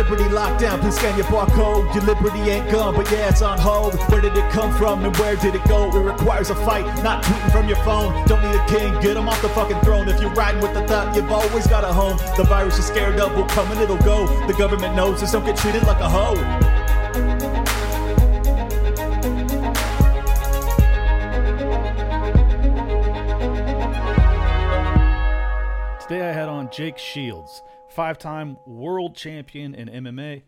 Liberty lockdown, please scan your barcode. Your liberty ain't gone, but yeah, it's on hold. Where did it come from and where did it go? It requires a fight, not tweeting from your phone. Don't need a king, get him off the fucking throne. If you're riding with the thought, you've always got a home. The virus you're scared of will come and it'll go. The government knows this, don't get treated like a hoe. Today I had on Jake Shields, five time world champion in MMA,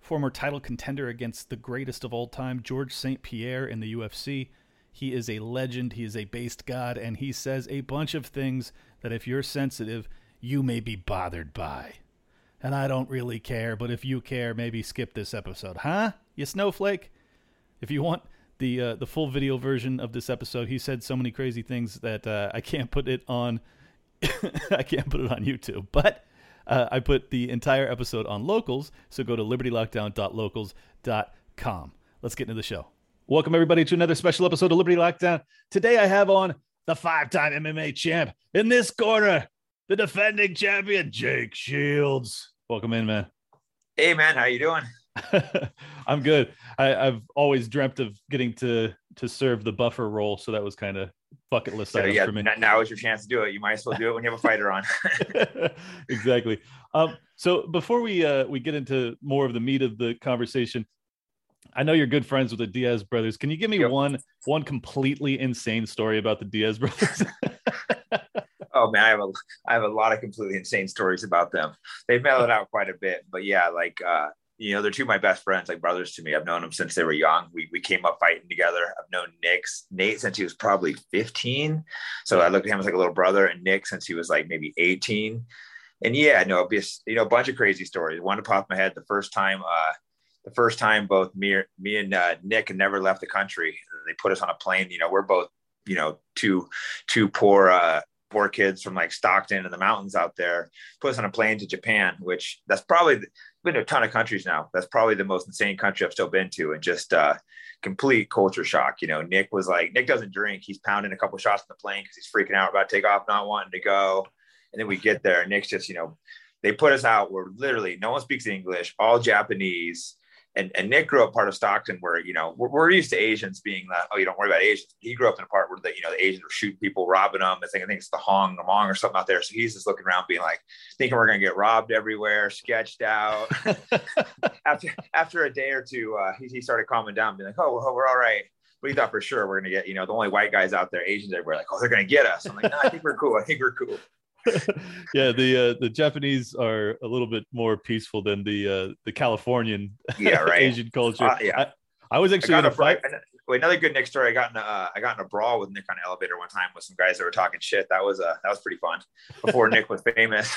former title contender against the greatest of all time, George St. Pierre, in the UFC. He is a legend, he is a based god, and he says a bunch of things that if you're sensitive, you may be bothered by. And I don't really care, but if you care, maybe skip this episode. Huh? You snowflake? If you want the uh, the full video version of this episode, he said so many crazy things that uh, I can't put it on I can't put it on YouTube, but uh, I put the entire episode on locals. So go to libertylockdown.locals.com. Let's get into the show. Welcome, everybody, to another special episode of Liberty Lockdown. Today I have on the five time MMA champ in this corner, the defending champion, Jake Shields. Welcome in, man. Hey, man, how you doing? I'm good. I, I've always dreamt of getting to to serve the buffer role, so that was kind of bucket list So, yeah, for me. now is your chance to do it. You might as well do it when you have a fighter on. exactly. Um, so before we uh, we get into more of the meat of the conversation, I know you're good friends with the Diaz brothers. Can you give me Yep. one one completely insane story about the Diaz brothers? oh man, I have a I have a lot of completely insane stories about them. They've mellowed out quite a bit, but yeah, like uh, you know, they're two of my best friends, like brothers to me. I've known them since they were young. We we came up fighting together. I've known Nick's Nate since he was probably 15. So I looked at him as like a little brother, and Nick since he was like maybe 18. And yeah, no, be you know, a bunch of crazy stories. One to pop my head, the first time uh the first time both me, me and uh, Nick had never left the country. They put us on a plane. You know, we're both, you know, two two poor uh poor kids from like Stockton and the mountains out there. Put us on a plane to Japan, which that's probably been to a ton of countries now. That's probably the most insane country I've still been to, and just uh complete culture shock. You know, Nick was like, Nick doesn't drink. He's pounding a couple shots in the plane because he's freaking out about to take off, not wanting to go. And then we get there, and Nick's just, you know, they put us out. We're literally no one speaks English, all Japanese. And, and Nick grew up part of Stockton where, you know, we're, we're used to Asians being like, oh, you don't worry about Asians. He grew up in a part where the, you know, the Asians were shooting people, robbing them. I think, I think it's the Hong, the Hmong or something out there. So he's just looking around being like, thinking we're going to get robbed everywhere, sketched out. after, after a day or two, uh, he, he started calming down, being like, oh, we're all right. But he thought for sure we're going to get, you know, the only white guys out there, Asians everywhere, like, oh, they're going to get us. I'm like, no, I think we're cool. I think we're cool. yeah, the uh, the Japanese are a little bit more peaceful than the uh, the Californian Yeah, right. Asian culture. Uh, yeah. I, I was actually in a a fight. fight. Another good Nick story. I got in a, uh, I got in a brawl with Nick on an elevator one time with some guys that were talking shit. That was uh, that was pretty fun. Before Nick was famous,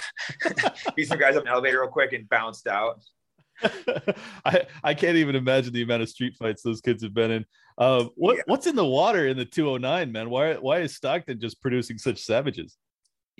beat some guys up in an elevator real quick and bounced out. I I can't even imagine the amount of street fights those kids have been in. Uh, what Yeah. what's in the water in the 209, man? Why why is Stockton just producing such savages?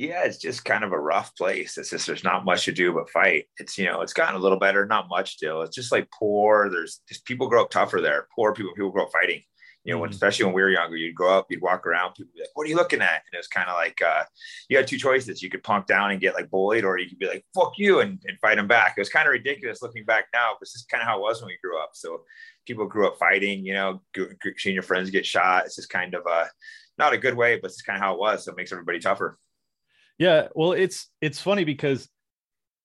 Yeah, it's just kind of a rough place. It's just there's not much to do but fight. It's you know it's gotten a little better, not much still. It's just like poor. There's just people grow up tougher there. Poor people, people grow up fighting. You know, when, Mhm. especially when we were younger, you'd grow up, you'd walk around, people be like, "What are you looking at?" And it was kind of like uh, you had two choices: you could punk down and get like bullied, or you could be like, "Fuck you" and, and fight them back. It was kind of ridiculous looking back now, but this is kind of how it was when we grew up. So people grew up fighting. You know, seeing your friends get shot. It's just kind of uh, not a good way, but it's kind of how it was. So it makes everybody tougher. Yeah, well, it's it's funny because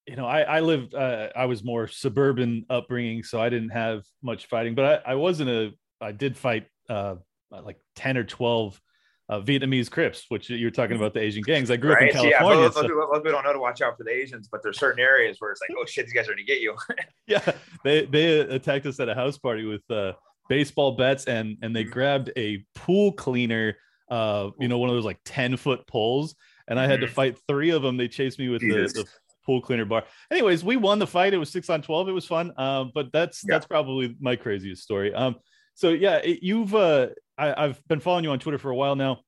you know I I lived uh, I was more suburban upbringing, so I didn't have much fighting, but I, I wasn't a I did fight uh, like ten or twelve uh, Vietnamese Crips, which you're talking about the Asian gangs. I grew up in So, yeah, California. most, so- people, don't know to watch out for the Asians, but there's certain areas where it's like, oh shit, these guys are gonna get you. yeah they they attacked us at a house party with uh baseball bats and and they Mhm. grabbed a pool cleaner uh you know one of those like 10 foot poles and i had to Mhm. fight three of them they chased me with the, the pool cleaner bar anyways we won the fight it was six on 12 it was fun um but that's Yeah. that's probably my craziest story um so yeah it, you've uh I, i've been following you on twitter for a while now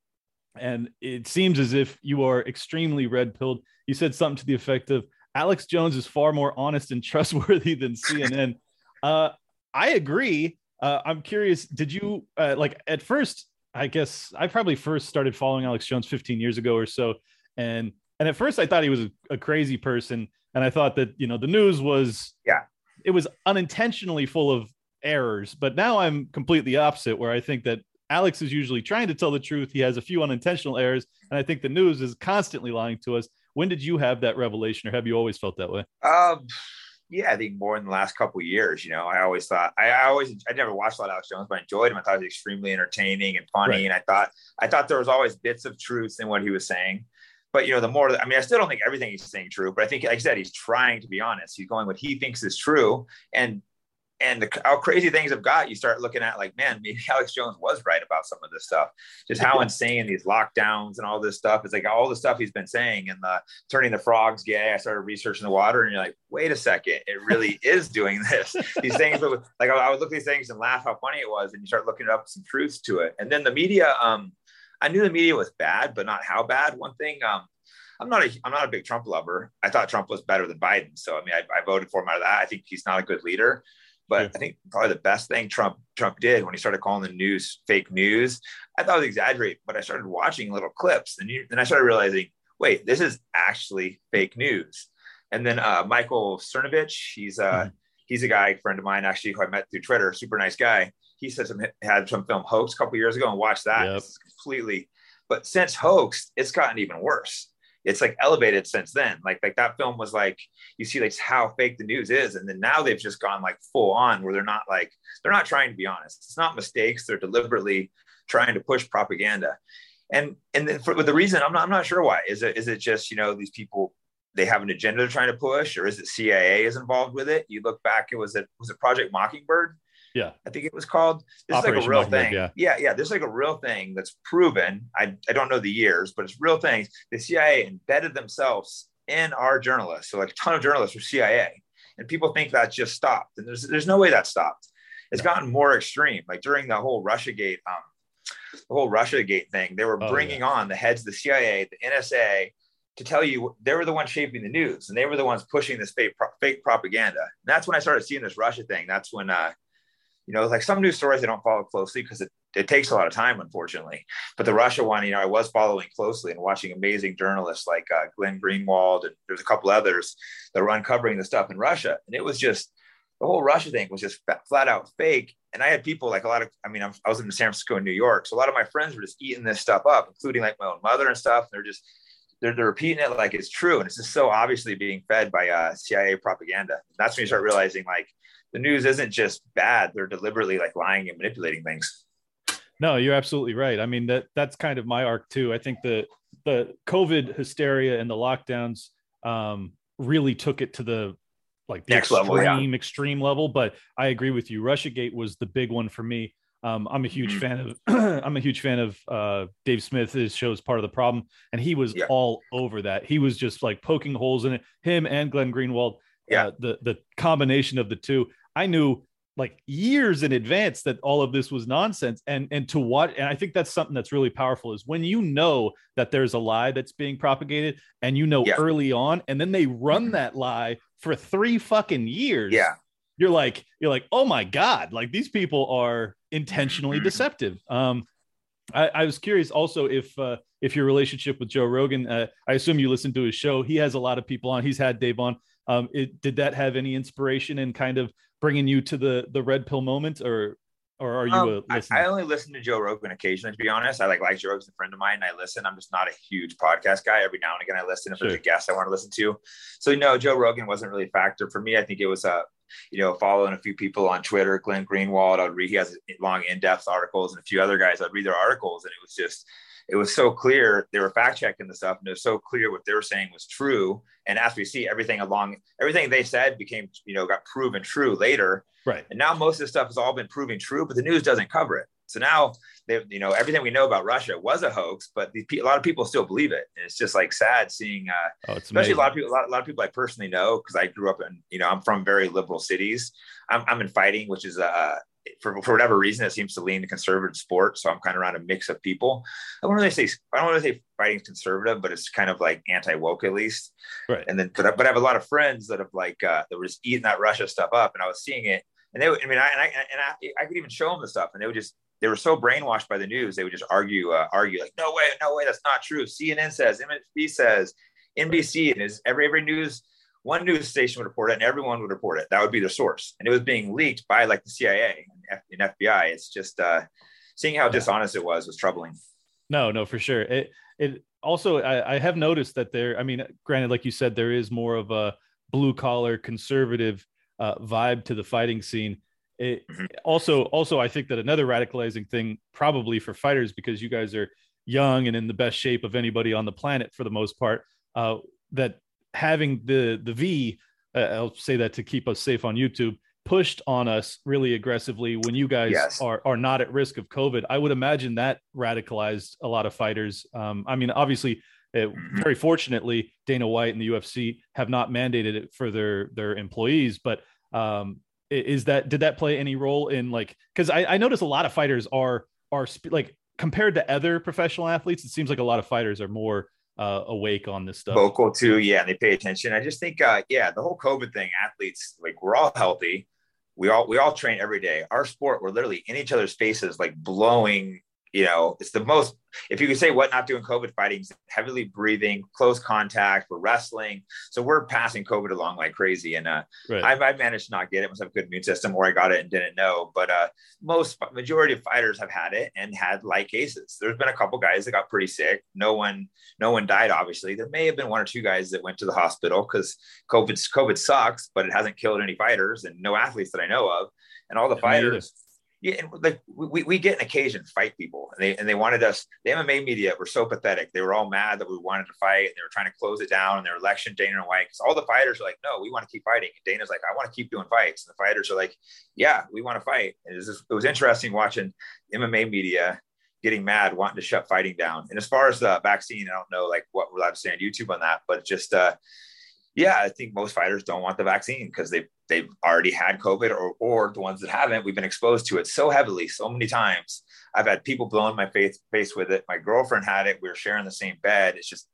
and it seems as if you are extremely red pilled you said something to the effect of Alex Jones is far more honest and trustworthy than CNN. uh, I agree. Uh, I'm curious. Did you uh, like at first? I guess I probably first started following Alex Jones 15 years ago or so, and and at first I thought he was a, a crazy person, and I thought that you know the news was Yeah. it was unintentionally full of errors. But now I'm completely opposite, where I think that Alex is usually trying to tell the truth. He has a few unintentional errors, and I think the news is constantly lying to us. When did you have that revelation, or have you always felt that way? Um, yeah, I think more in the last couple years. You know, I always thought I, I, always I never watched a lot of Alex Jones, but I enjoyed him. I thought he was extremely entertaining and funny, right. and I thought I thought there was always bits of truth in what he was saying. But you know, the more I mean, I still don't think everything he's saying true, but I think, like I said, he's trying to be honest. He's going what he thinks is true, and and the, how crazy things have got, you start looking at like, man, maybe Alex Jones was right about some of this stuff. Just how insane these lockdowns and all this stuff. It's like all the stuff he's been saying and the turning the frogs gay. I started researching the water, and you're like, wait a second, it really is doing this. These things, like I would look at these things and laugh how funny it was, and you start looking up some truths to it. And then the media, um, I knew the media was bad, but not how bad. One thing, um, I'm not a I'm not a big Trump lover. I thought Trump was better than Biden, so I mean, I, I voted for him out of that. I think he's not a good leader. But yeah. I think probably the best thing Trump Trump did when he started calling the news fake news, I thought it was exaggerated, but I started watching little clips, and then I started realizing, wait, this is actually fake news. And then uh, Michael Cernovich, he's uh, mm-hmm. he's a guy friend of mine actually who I met through Twitter, super nice guy. He said some had some film hoax a couple years ago and watched that. Yep. completely, but since hoax, it's gotten even worse it's like elevated since then. Like like that film was like you see like how fake the news is, and then now they've just gone like full on where they're not like they're not trying to be honest. It's not mistakes. They're deliberately trying to push propaganda, and and then for the reason I'm not I'm not sure why is it is it just you know these people they have an agenda they're trying to push, or is it CIA is involved with it? You look back, it was it was it Project Mockingbird yeah. I think it was called. This Operation is like a real thing. Yeah. yeah. Yeah. This is like a real thing that's proven. I, I don't know the years, but it's real things. The CIA embedded themselves in our journalists. So like a ton of journalists were CIA. And people think that just stopped. And there's there's no way that stopped. It's no. gotten more extreme. Like during the whole Russia Gate, um, the whole Russia Gate thing, they were oh, bringing yeah. on the heads of the CIA, the NSA, to tell you they were the ones shaping the news and they were the ones pushing this fake, fake propaganda. And that's when I started seeing this Russia thing. That's when uh, you know, like some news stories I don't follow closely because it, it takes a lot of time, unfortunately. But the Russia one, you know, I was following closely and watching amazing journalists like uh, Glenn Greenwald and there's a couple others that were uncovering the stuff in Russia. And it was just the whole Russia thing was just flat out fake. And I had people like a lot of, I mean, I'm, i was in San Francisco and New York. So a lot of my friends were just eating this stuff up, including like my own mother and stuff. And they're just, they're, they're repeating it like it's true. And it's just so obviously being fed by uh, CIA propaganda. And that's when you start realizing like, the news isn't just bad; they're deliberately like lying and manipulating things. No, you're absolutely right. I mean that that's kind of my arc too. I think the the COVID hysteria and the lockdowns um, really took it to the like the next extreme, level, yeah. extreme level. But I agree with you. RussiaGate was the big one for me. Um, I'm a huge mm-hmm. fan of I'm a huge fan of uh, Dave Smith. His show is part of the problem, and he was yeah. all over that. He was just like poking holes in it. Him and Glenn Greenwald. Yeah, uh, the the combination of the two. I knew like years in advance that all of this was nonsense and and to what and i think that's something that's really powerful is when you know that there's a lie that's being propagated and you know yeah. early on and then they run mm-hmm. that lie for three fucking years yeah you're like you're like oh my god like these people are intentionally mm-hmm. deceptive um I, I, was curious also if uh, if your relationship with Joe Rogan. Uh, I assume you listen to his show. He has a lot of people on. He's had Dave on. Um, it, did that have any inspiration in kind of bringing you to the the red pill moment, or or are you um, I, I, only listen to Joe Rogan occasionally, to be honest. I like like Joe Rogan's a friend of mine, and I listen. I'm just not a huge podcast guy. Every now and again, I listen if sure. there's a guest I want to listen to. So no, Joe Rogan wasn't really a factor for me. I think it was a uh, you know, following a few people on Twitter, Glenn Greenwald, I'd read, he has long in-depth articles and a few other guys, I'd read their articles and it was just, it was so clear they were fact checking the stuff and it was so clear what they were saying was true. And as we see everything along everything they said became you know got proven true later. Right. And now most of this stuff has all been proven true but the news doesn't cover it. So now they you know everything we know about russia was a hoax but the, a lot of people still believe it. And it's just like sad seeing uh oh, especially amazing. a lot of people a lot, a lot of people i personally know because i grew up in you know i'm from very liberal cities. I'm, I'm in fighting which is uh for, for whatever reason, it seems to lean to conservative sport. So I'm kind of around a mix of people. I don't really say I don't really say fighting conservative, but it's kind of like anti woke at least. Right. And then, but I, but I have a lot of friends that have like uh, that was eating that Russia stuff up, and I was seeing it, and they, I mean, I and I and I, I could even show them the stuff, and they would just they were so brainwashed by the news, they would just argue, uh, argue like, no way, no way, that's not true. CNN says, MSNBC says, NBC, and is every every news one news station would report it and everyone would report it. That would be the source. And it was being leaked by like the CIA and FBI. It's just uh, seeing how dishonest it was was troubling. No, no, for sure. It it also I, I have noticed that there. I mean, granted, like you said, there is more of a blue collar conservative uh, vibe to the fighting scene. It, mm-hmm. Also, also, I think that another radicalizing thing, probably for fighters, because you guys are young and in the best shape of anybody on the planet for the most part, uh, that having the the V, uh, I'll say that to keep us safe on YouTube, pushed on us really aggressively when you guys yes. are are not at risk of COVID. I would imagine that radicalized a lot of fighters. Um, I mean, obviously, uh, mm-hmm. very fortunately, Dana White and the UFC have not mandated it for their their employees, but um, is that did that play any role in like because I, I notice a lot of fighters are are like compared to other professional athletes, it seems like a lot of fighters are more uh, awake on this stuff. Vocal too, yeah, and they pay attention. I just think, uh, yeah, the whole COVID thing, athletes like we're all healthy. We all we all train every day. Our sport, we're literally in each other's faces, like blowing you know, it's the most, if you could say what not doing COVID fighting, heavily breathing, close contact, we're wrestling. So we're passing COVID along like crazy. And uh, right. I've, I've, managed to not get it, must have a good immune system, or I got it and didn't know. But uh, most majority of fighters have had it and had light cases. There's been a couple guys that got pretty sick. No one, no one died, obviously. There may have been one or two guys that went to the hospital because COVID, COVID sucks, but it hasn't killed any fighters and no athletes that I know of. And all the fighters, yeah, and like we, we get an occasion fight people, and they and they wanted us. The MMA media were so pathetic. They were all mad that we wanted to fight, and they were trying to close it down. And their election Dana and White, because all the fighters are like, "No, we want to keep fighting." And Dana's like, "I want to keep doing fights." And the fighters are like, "Yeah, we want to fight." And it was, just, it was interesting watching MMA media getting mad, wanting to shut fighting down. And as far as the vaccine, I don't know like what we're allowed to say on YouTube on that, but just uh, yeah, I think most fighters don't want the vaccine because they they've already had COVID or or the ones that haven't, we've been exposed to it so heavily, so many times. I've had people blowing my face face with it. My girlfriend had it. We were sharing the same bed. It's just,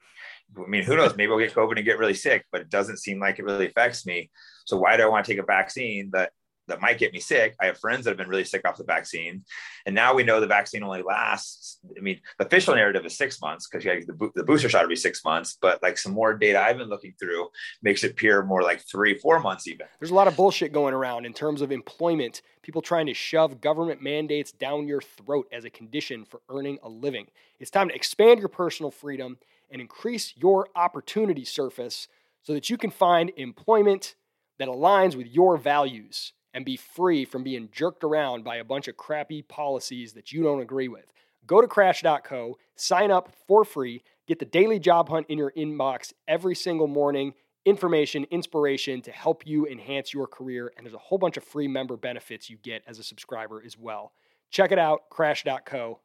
I mean, who knows? Maybe I'll get COVID and get really sick, but it doesn't seem like it really affects me. So why do I want to take a vaccine that that might get me sick. I have friends that have been really sick off the vaccine. And now we know the vaccine only lasts. I mean, the official narrative is six months because you the, the booster shot be six months, but like some more data I've been looking through makes it appear more like three, four months even. There's a lot of bullshit going around in terms of employment, people trying to shove government mandates down your throat as a condition for earning a living. It's time to expand your personal freedom and increase your opportunity surface so that you can find employment that aligns with your values and be free from being jerked around by a bunch of crappy policies that you don't agree with. Go to crash.co, sign up for free, get the daily job hunt in your inbox every single morning, information, inspiration to help you enhance your career. And there's a whole bunch of free member benefits you get as a subscriber as well. Check it out, crash.co.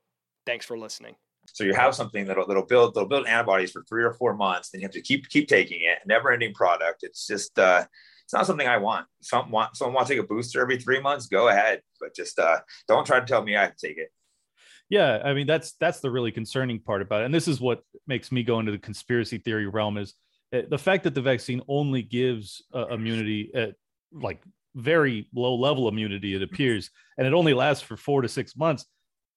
Thanks for listening. So you have something that'll, that'll build that'll build antibodies for three or four months, then you have to keep keep taking it. Never ending product. It's just uh, it's not something I want. Some want someone want to take a booster every three months, go ahead, but just uh, don't try to tell me I have to take it. Yeah, I mean that's that's the really concerning part about it, and this is what makes me go into the conspiracy theory realm is eh, the fact that the vaccine only gives uh, immunity at like very low level immunity it appears and it only lasts for 4 to 6 months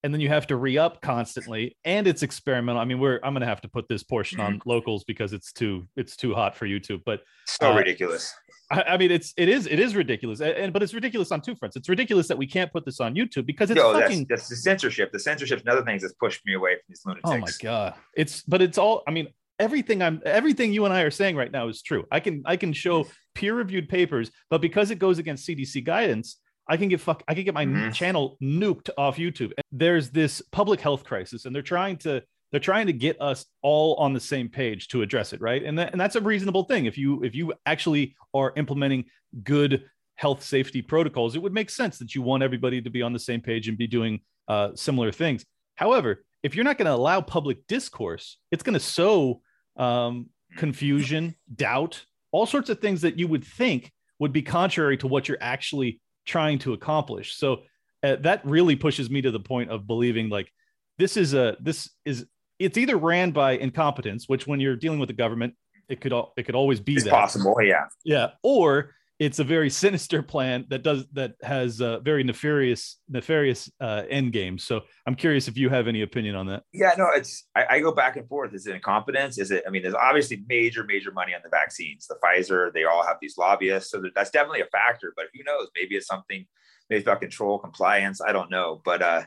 and then you have to re-up constantly and it's experimental. I mean we're i'm gonna have to put this portion on mm-hmm. locals because it's too it's too hot for youtube but so uh, ridiculous. I, I, mean it's it is it is ridiculous and but it's ridiculous on two fronts. It's ridiculous that we can't put this on youtube because it's Yo, fucking that's, that's the censorship. The censorship and other things that's pushed me away from these lunatics oh my god. It's but it's all i mean everything i'm everything you and i are saying right now is true. I can i can show peer reviewed papers but because it goes against cdc guidance I can get fuck I can get my mm-hmm. channel nuked off YouTube. And There's this public health crisis and they're trying to they're trying to get us all on the same page to address it, right? And that, and that's a reasonable thing. If you if you actually are implementing good health safety protocols, it would make sense that you want everybody to be on the same page and be doing uh, similar things. However, if you're not going to allow public discourse, it's going to sow um, confusion, doubt, all sorts of things that you would think would be contrary to what you're actually trying to accomplish. So uh, that really pushes me to the point of believing like this is a this is it's either ran by incompetence, which when you're dealing with the government, it could all it could always be it's that. possible, yeah, yeah, or it's a very sinister plan that does that has a very nefarious nefarious uh, end game. So I'm curious if you have any opinion on that. Yeah, no, it's I, I, go back and forth. Is it incompetence? Is it? I mean, there's obviously major major money on the vaccines. The Pfizer, they all have these lobbyists, so that's definitely a factor. But who knows? Maybe it's something. Maybe it's about control, compliance. I don't know, but uh,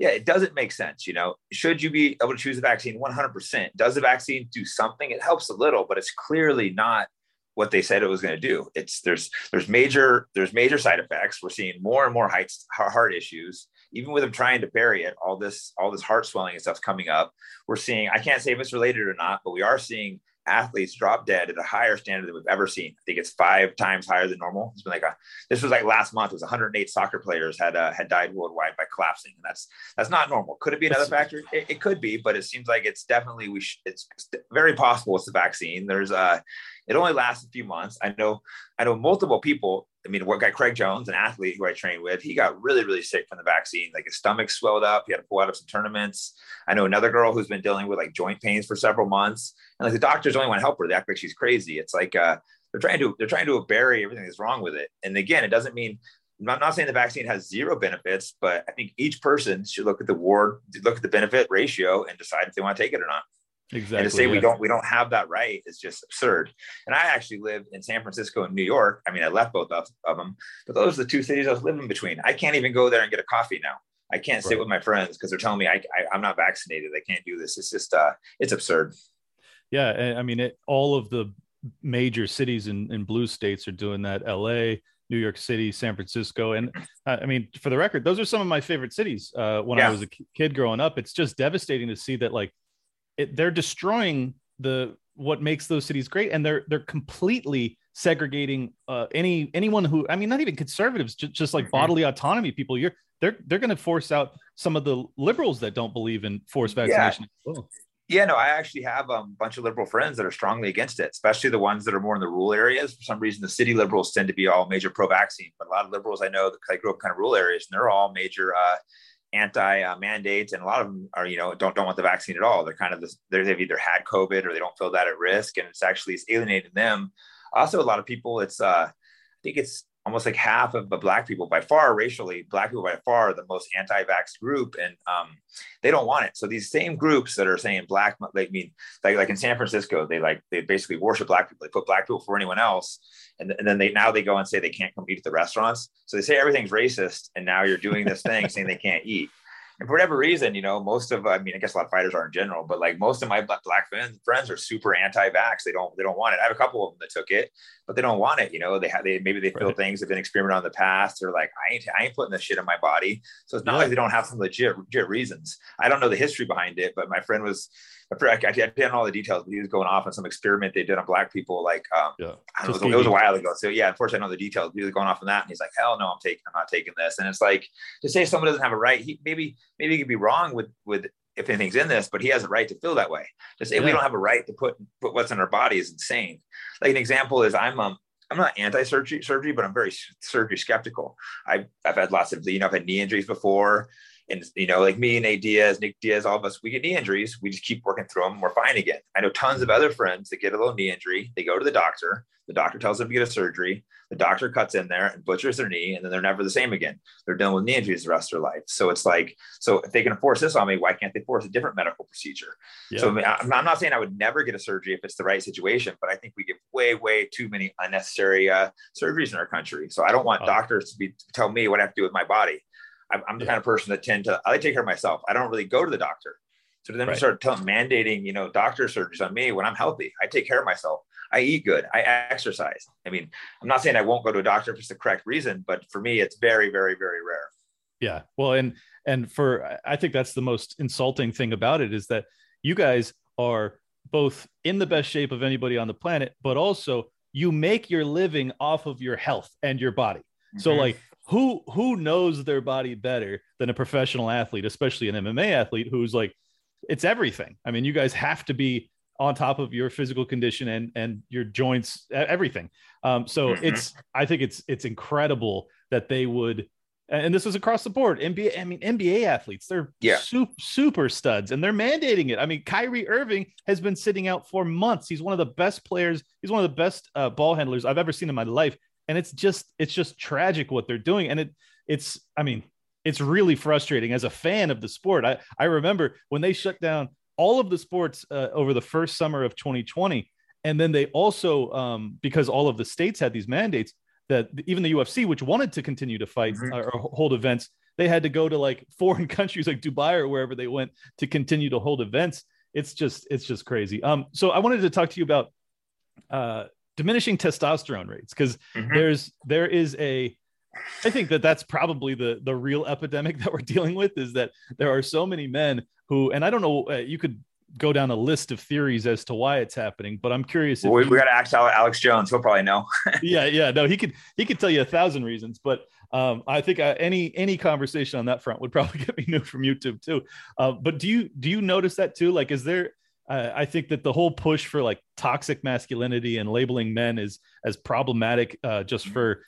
yeah, it doesn't make sense. You know, should you be able to choose a vaccine 100%? Does the vaccine do something? It helps a little, but it's clearly not what they said it was going to do. It's there's there's major there's major side effects. We're seeing more and more heights, heart issues. Even with them trying to bury it, all this all this heart swelling and stuff's coming up. We're seeing I can't say if it's related or not, but we are seeing athletes drop dead at a higher standard than we've ever seen. I think it's five times higher than normal. It's been like a this was like last month. It was 108 soccer players had uh, had died worldwide by collapsing, and that's that's not normal. Could it be another factor? It, it could be, but it seems like it's definitely we. Sh- it's very possible it's the vaccine. There's uh it only lasts a few months. I know, I know multiple people. I mean, what guy Craig Jones, an athlete who I trained with, he got really, really sick from the vaccine. Like his stomach swelled up. He had to pull out of some tournaments. I know another girl who's been dealing with like joint pains for several months, and like the doctors only want to help her. They act like she's crazy. It's like uh, they're trying to they're trying to bury everything that's wrong with it. And again, it doesn't mean I'm not saying the vaccine has zero benefits, but I think each person should look at the ward, look at the benefit ratio, and decide if they want to take it or not. Exactly. And to say yeah. we don't we don't have that right is just absurd. And I actually lived in San Francisco and New York. I mean, I left both of, of them, but those are the two cities I was living between. I can't even go there and get a coffee now. I can't sit with my friends because they're telling me I, I am not vaccinated. I can't do this. It's just uh it's absurd. Yeah, I mean, it, all of the major cities in, in blue states are doing that. L.A., New York City, San Francisco, and uh, I mean, for the record, those are some of my favorite cities. Uh, when yeah. I was a kid growing up, it's just devastating to see that like it, they're destroying the what makes those cities great, and they're they're completely segregating uh, any anyone who I mean, not even conservatives, just, just like mm-hmm. bodily autonomy people. You're they're they're going to force out some of the liberals that don't believe in forced vaccination. Yeah. Yeah, no, I actually have um, a bunch of liberal friends that are strongly against it, especially the ones that are more in the rural areas. For some reason, the city liberals tend to be all major pro-vaccine, but a lot of liberals I know that I grew up kind of rural areas, and they're all major uh, anti uh, mandates, and a lot of them are, you know, don't don't want the vaccine at all. They're kind of they've either had COVID or they don't feel that at risk, and it's actually it's alienating them. Also, a lot of people, it's uh, I think it's almost like half of the black people by far racially black people by far the most anti-vax group and um, they don't want it. So these same groups that are saying black like mean like, like in san francisco they like they basically worship black people. They put black people for anyone else and, and then they now they go and say they can't come eat at the restaurants. So they say everything's racist and now you're doing this thing saying they can't eat and for whatever reason, you know, most of I mean, I guess a lot of fighters are in general, but like most of my black friends are super anti-vax. They don't they don't want it. I have a couple of them that took it, but they don't want it. You know, they have they maybe they feel right. things have been experimented on in the past. They're like, I ain't I ain't putting this shit in my body. So it's not yeah. like they don't have some legit legit reasons. I don't know the history behind it, but my friend was I, I didn't know all the details, but he was going off on some experiment they did on black people. Like, um, yeah. I don't know, it was a while ago. So yeah, unfortunately, I know the details. He was going off on that, and he's like, "Hell no, I'm taking, I'm not taking this." And it's like to say someone doesn't have a right. He maybe, maybe he could be wrong with with if anything's in this, but he has a right to feel that way. To say yeah. we don't have a right to put put what's in our body is insane. Like an example is I'm um I'm not anti-surgery surgery, but I'm very surgery skeptical. I've I've had lots of you know I've had knee injuries before. And you know, like me and Nate Diaz, Nick Diaz, all of us, we get knee injuries. We just keep working through them. We're fine again. I know tons of other friends that get a little knee injury. They go to the doctor. The doctor tells them to get a surgery. The doctor cuts in there and butchers their knee, and then they're never the same again. They're dealing with knee injuries the rest of their life. So it's like, so if they can force this on me, why can't they force a different medical procedure? Yeah. So I'm not saying I would never get a surgery if it's the right situation, but I think we give way, way too many unnecessary uh, surgeries in our country. So I don't want doctors to be to tell me what I have to do with my body. I'm, I'm the yeah. kind of person that tend to I take care of myself. I don't really go to the doctor. So then right. start telling, mandating, you know, doctor surgeries on me when I'm healthy. I take care of myself. I eat good. I exercise. I mean, I'm not saying I won't go to a doctor if it's the correct reason, but for me, it's very, very, very rare. Yeah. Well, and and for I think that's the most insulting thing about it is that you guys are both in the best shape of anybody on the planet, but also you make your living off of your health and your body. Mm-hmm. So like who who knows their body better than a professional athlete, especially an MMA athlete who's like it's everything. I mean, you guys have to be on top of your physical condition and and your joints, everything. Um, so mm-hmm. it's I think it's it's incredible that they would. And this is across the board. NBA, I mean, NBA athletes, they're yeah. super, super studs and they're mandating it. I mean, Kyrie Irving has been sitting out for months. He's one of the best players. He's one of the best uh, ball handlers I've ever seen in my life and it's just it's just tragic what they're doing. And it it's i mean it's really frustrating as a fan of the sport. I i remember when they shut down all of the sports uh, over the first summer of 2020 and then they also um, because all of the states had these mandates that even the ufc which wanted to continue to fight mm-hmm. or hold events they had to go to like foreign countries like dubai or wherever they went to continue to hold events. It's just it's just crazy. Um so i wanted to talk to you about uh diminishing testosterone rates because mm-hmm. there's there is a I think that that's probably the the real epidemic that we're dealing with is that there are so many men who and I don't know uh, you could go down a list of theories as to why it's happening but I'm curious well, we, we got to ask Alex Jones. He'll probably know. Yeah yeah no he could he could tell you a thousand reasons but um, I think uh, any any conversation on that front would probably get me new from YouTube too. Uh, but do you do you notice that too? Like is there uh, I think that the whole push for like toxic masculinity and labeling men is as problematic uh, just for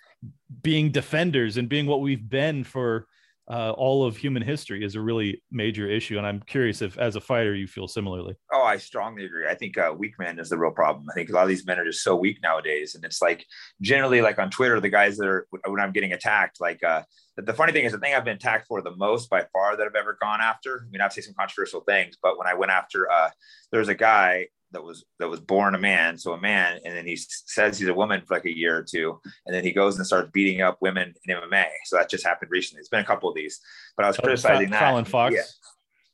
being defenders and being what we've been for uh, all of human history is a really major issue. And I'm curious if, as a fighter, you feel similarly. Oh, I strongly agree. I think uh, weak men is the real problem. I think a lot of these men are just so weak nowadays. And it's like generally, like on Twitter, the guys that are when I'm getting attacked, like uh, the, funny thing is, the thing I've been attacked for the most by far that I've ever gone after. I mean, I've seen some controversial things, but when I went after, uh, there's a guy that was that was born a man, so a man, and then he says he's a woman for like a year or two, and then he goes and starts beating up women in MMA. So that just happened recently. It's been a couple of these, but I was oh, criticizing that. Fallon Fox. Yeah.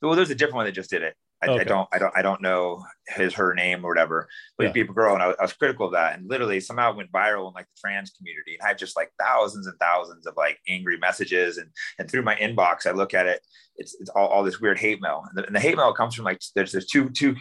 Well, there's a different one that just did it. I, okay. I, don't, I don't, I don't know his her name or whatever. But yeah. people girl, and I was, I was, critical of that. And literally, somehow it went viral in like the trans community, and I had just like thousands and thousands of like angry messages. And and through my inbox, I look at it, it's it's all, all this weird hate mail, and the, and the hate mail comes from like there's there's two two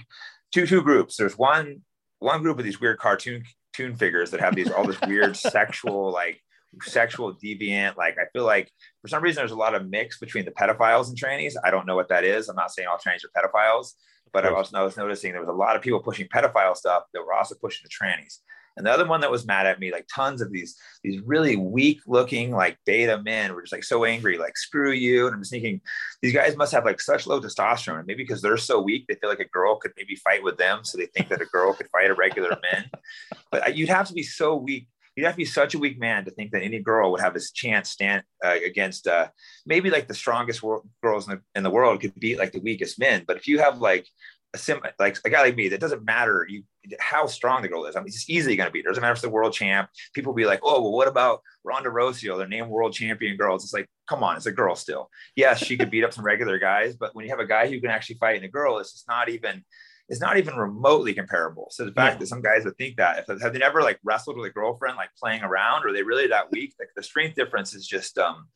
two two groups. There's one one group of these weird cartoon tune figures that have these all this weird sexual like sexual deviant like i feel like for some reason there's a lot of mix between the pedophiles and trannies. I don't know what that is. I'm not saying all trannies are pedophiles but i was, I was noticing there was a lot of people pushing pedophile stuff that were also pushing the trannies and the other one that was mad at me, like tons of these, these really weak looking, like beta men were just like so angry, like screw you. And I'm just thinking, these guys must have like such low testosterone. Maybe because they're so weak, they feel like a girl could maybe fight with them. So they think that a girl could fight a regular man. But you'd have to be so weak you'd have to be such a weak man to think that any girl would have this chance stand uh, against uh, maybe like the strongest girls in the, in the world could beat like the weakest men. But if you have like a sim like a guy like me that doesn't matter you how strong the girl is. I mean, it's easily going to be. It doesn't matter if it's the world champ. People be like, oh, well, what about Ronda Rousey? They're named world champion girls. It's like, come on, it's a girl still. Yes, she could beat up some regular guys, but when you have a guy who can actually fight in a girl, it's just not even. It's not even remotely comparable. So the fact yeah. that some guys would think that if have they never like wrestled with a girlfriend, like playing around, or are they really that weak? Like the strength difference is just um,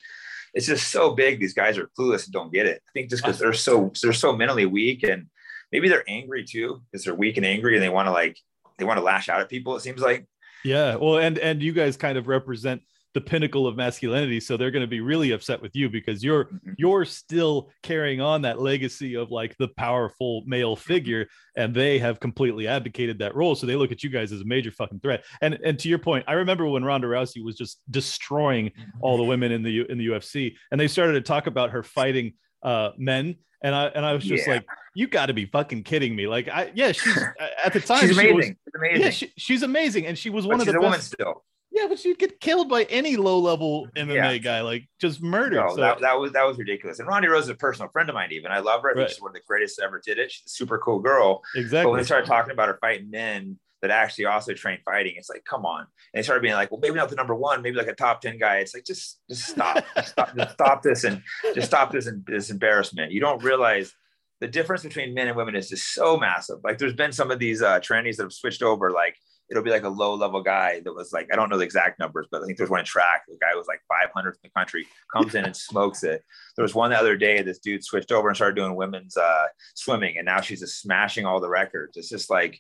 it's just so big. These guys are clueless and don't get it. I think just because they're so they're so mentally weak and maybe they're angry too because they're weak and angry and they want to like they want to lash out at people. It seems like. Yeah, well, and and you guys kind of represent the pinnacle of masculinity so they're going to be really upset with you because you're mm-hmm. you're still carrying on that legacy of like the powerful male figure and they have completely abdicated that role so they look at you guys as a major fucking threat and and to your point i remember when ronda rousey was just destroying all the women in the in the ufc and they started to talk about her fighting uh men and I and I was just yeah. like, you got to be fucking kidding me! Like, I yeah, she's at the time she's she amazing. Was, she's amazing. Yeah, she, she's amazing, and she was but one of the best. still. Yeah, but she'd get killed by any low level MMA yeah. guy, like just murdered. No, so. that, that was that was ridiculous. And Ronda Rousey is a personal friend of mine. Even I love her. I think right. she's one of the greatest that ever did it. She's a super cool girl. Exactly. But when they started talking about her fighting men, that actually also train fighting. It's like, come on. And they started being like, well, maybe not the number one, maybe like a top 10 guy. It's like, just, just stop, just stop, just stop this and just stop this and this embarrassment. You don't realize the difference between men and women is just so massive. Like there's been some of these uh, trannies that have switched over, like it'll be like a low level guy that was like, I don't know the exact numbers, but I think there's one in track. The guy was like 500th in the country, comes in and smokes it. There was one the other day, this dude switched over and started doing women's uh, swimming, and now she's just smashing all the records. It's just like,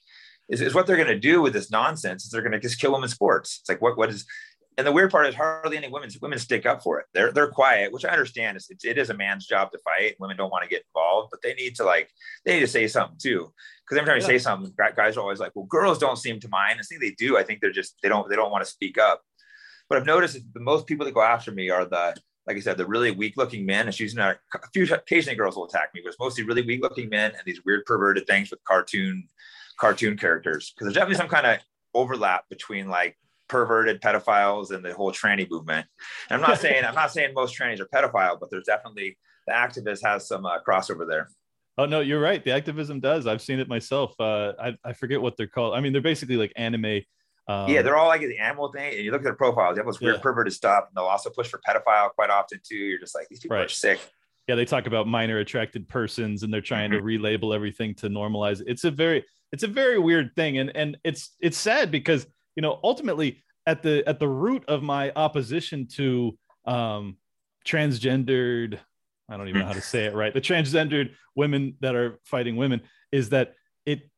is, is what they're going to do with this nonsense is they're going to just kill women's sports. It's like, what, what is, and the weird part is hardly any women women stick up for it. They're they're quiet, which I understand. It's, it's it is a man's job to fight. Women don't want to get involved, but they need to like they need to say something too. Because every time you say something, guys are always like, "Well, girls don't seem to mind." I think they do. I think they're just they don't they don't want to speak up. But I've noticed that the most people that go after me are the like I said, the really weak looking men. And she's not a few occasionally girls will attack me, but it's mostly really weak looking men and these weird perverted things with cartoon cartoon characters. Because there's definitely some kind of overlap between like perverted pedophiles and the whole tranny movement. And I'm not saying I'm not saying most trannies are pedophile, but there's definitely the activist has some uh, crossover there. Oh no, you're right. The activism does. I've seen it myself. Uh, I I forget what they're called. I mean, they're basically like anime. Um, yeah, they're all like the animal thing, and you look at their profiles. They have this weird yeah. perverted stuff, and they'll also push for pedophile quite often too. You're just like these people right. are sick. Yeah, they talk about minor attracted persons, and they're trying mm-hmm. to relabel everything to normalize. It's a very it's a very weird thing, and and it's it's sad because you know ultimately at the at the root of my opposition to um, transgendered I don't even know how to say it right. The transgendered women that are fighting women is that it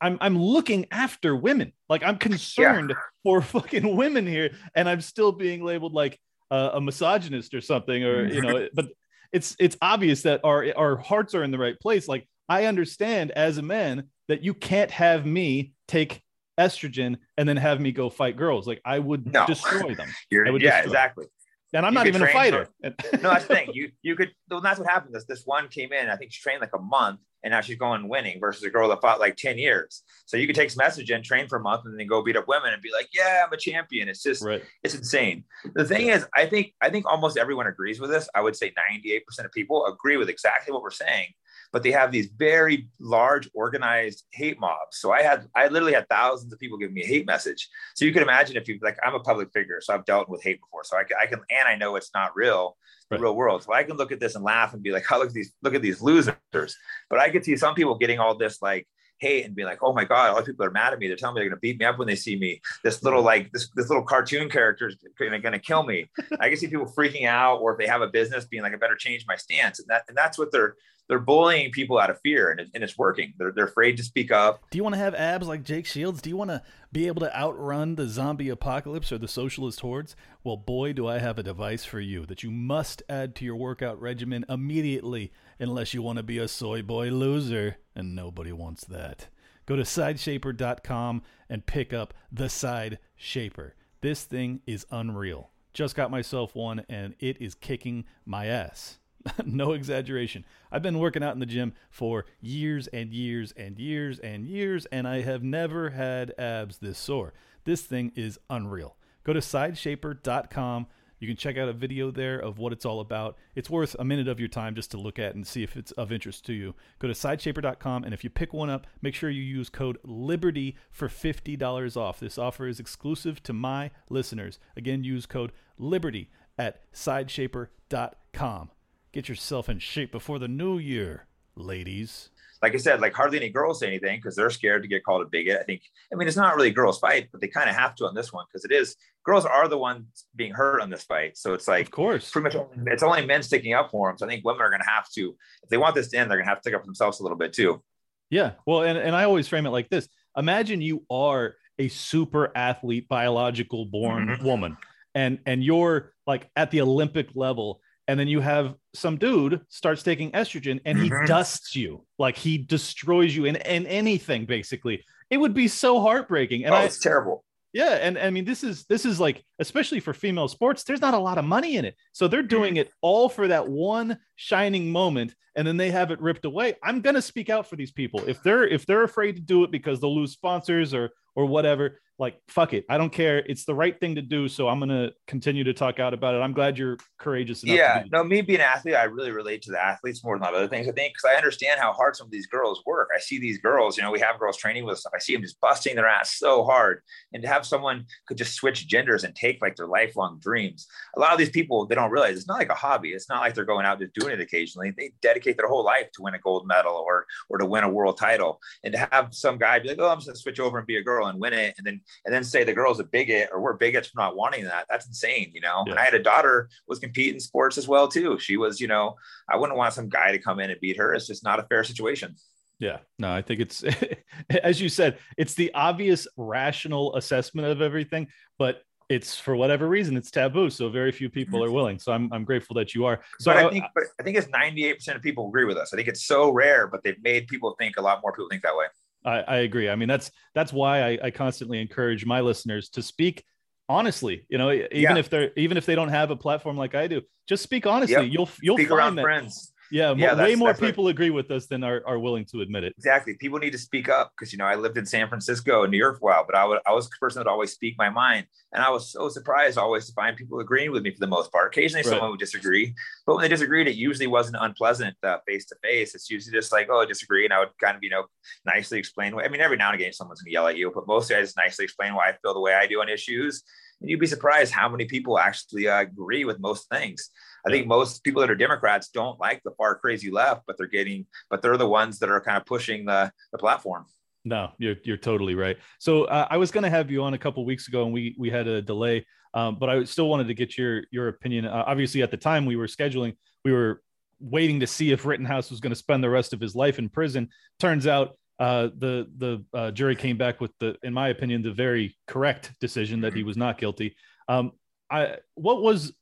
I'm I'm looking after women. Like I'm concerned yeah. for fucking women here and I'm still being labeled like uh, a misogynist or something or you know but it's it's obvious that our our hearts are in the right place. Like I understand as a man that you can't have me take estrogen and then have me go fight girls. Like I would no. destroy them. You're, yeah, exactly. Them. And I'm you not even a fighter. no, that's the thing. You you could. Well, that's what happened. This this one came in. I think she trained like a month, and now she's going winning versus a girl that fought like ten years. So you could take some and train for a month, and then go beat up women and be like, "Yeah, I'm a champion." It's just right. it's insane. The thing is, I think I think almost everyone agrees with this. I would say 98 percent of people agree with exactly what we're saying but they have these very large organized hate mobs. So I had, I literally had thousands of people giving me a hate message. So you can imagine if you like, I'm a public figure, so I've dealt with hate before. So I can, I can and I know it's not real, the right. real world. So I can look at this and laugh and be like, oh, look at these, look at these losers. But I could see some people getting all this like, hate and be like, oh my God, all these people are mad at me. They're telling me they're gonna beat me up when they see me. This little like this this little cartoon character is gonna, gonna kill me. I can see people freaking out, or if they have a business, being like, I better change my stance. And that and that's what they're they're bullying people out of fear and, it, and it's working. They're, they're afraid to speak up. Do you want to have abs like Jake Shields? Do you want to be able to outrun the zombie apocalypse or the socialist hordes? Well, boy, do I have a device for you that you must add to your workout regimen immediately unless you want to be a soy boy loser. And nobody wants that. Go to sideshaper.com and pick up the Side Shaper. This thing is unreal. Just got myself one and it is kicking my ass. no exaggeration. I've been working out in the gym for years and years and years and years, and I have never had abs this sore. This thing is unreal. Go to sideshaper.com. You can check out a video there of what it's all about. It's worth a minute of your time just to look at and see if it's of interest to you. Go to sideshaper.com, and if you pick one up, make sure you use code LIBERTY for $50 off. This offer is exclusive to my listeners. Again, use code LIBERTY at sideshaper.com. Get yourself in shape before the new year, ladies. Like I said, like hardly any girls say anything because they're scared to get called a bigot. I think, I mean, it's not really girls' fight, but they kind of have to on this one because it is girls are the ones being hurt on this fight. So it's like, of course, pretty much it's only men sticking up for them. So I think women are going to have to, if they want this to end, they're going to have to stick up for themselves a little bit too. Yeah. Well, and, and I always frame it like this imagine you are a super athlete, biological born mm-hmm. woman, and and you're like at the Olympic level and then you have some dude starts taking estrogen and he mm-hmm. dusts you. Like he destroys you in, in anything basically. It would be so heartbreaking and oh, it's I, terrible. Yeah and i mean this is this is like especially for female sports there's not a lot of money in it. So they're doing mm-hmm. it all for that one shining moment and then they have it ripped away. I'm going to speak out for these people. If they're if they're afraid to do it because they'll lose sponsors or or whatever like fuck it. I don't care. It's the right thing to do so i'm going to continue to talk out about it. I'm glad you're courageous yeah no me being an athlete i really relate to the athletes more than other things i think because i understand how hard some of these girls work. I see these girls you know we have girls training with stuff i see them just busting their ass so hard and to have someone could just switch genders and take like their lifelong dreams a lot of these people they don't realize it's not like a hobby it's not like they're going out to doing it occasionally they dedicate their whole life to win a gold medal or or to win a world title and to have some guy be like oh i'm just going to switch over and be a girl and win it and then and then say the girl's a bigot or we're bigots for not wanting that. That's insane, you know. Yeah. And I had a daughter was competing sports as well too. She was, you know, I wouldn't want some guy to come in and beat her. It's just not a fair situation. Yeah, no, I think it's as you said, it's the obvious rational assessment of everything, but it's for whatever reason it's taboo, so very few people are mm-hmm. willing. So I'm I'm grateful that you are. So but I think but I think it's 98% of people agree with us. I think it's so rare, but they've made people think a lot more people think that way. I, I agree. I mean, that's that's why I, I constantly encourage my listeners to speak honestly. You know, even yeah. if they're even if they don't have a platform like I do, just speak honestly. Yep. You'll you'll speak find that friends. Yeah, yeah way more people what, agree with us than are, are willing to admit it. Exactly. People need to speak up because you know I lived in San Francisco and New York for a while, but I, would, I was the person that would always speak my mind, and I was so surprised always to find people agreeing with me for the most part. Occasionally, right. someone would disagree, but when they disagreed, it usually wasn't unpleasant face to face. It's usually just like, oh, I disagree, and I would kind of you know nicely explain. Why. I mean, every now and again, someone's gonna yell at you, but mostly I just nicely explain why I feel the way I do on issues. And you'd be surprised how many people actually uh, agree with most things. I think most people that are Democrats don't like the far crazy left, but they're getting, but they're the ones that are kind of pushing the the platform. No, you're you're totally right. So uh, I was going to have you on a couple weeks ago, and we we had a delay, um, but I still wanted to get your your opinion. Uh, obviously, at the time we were scheduling, we were waiting to see if Rittenhouse was going to spend the rest of his life in prison. Turns out uh, the the uh, jury came back with the, in my opinion, the very correct decision that he was not guilty. Um, I what was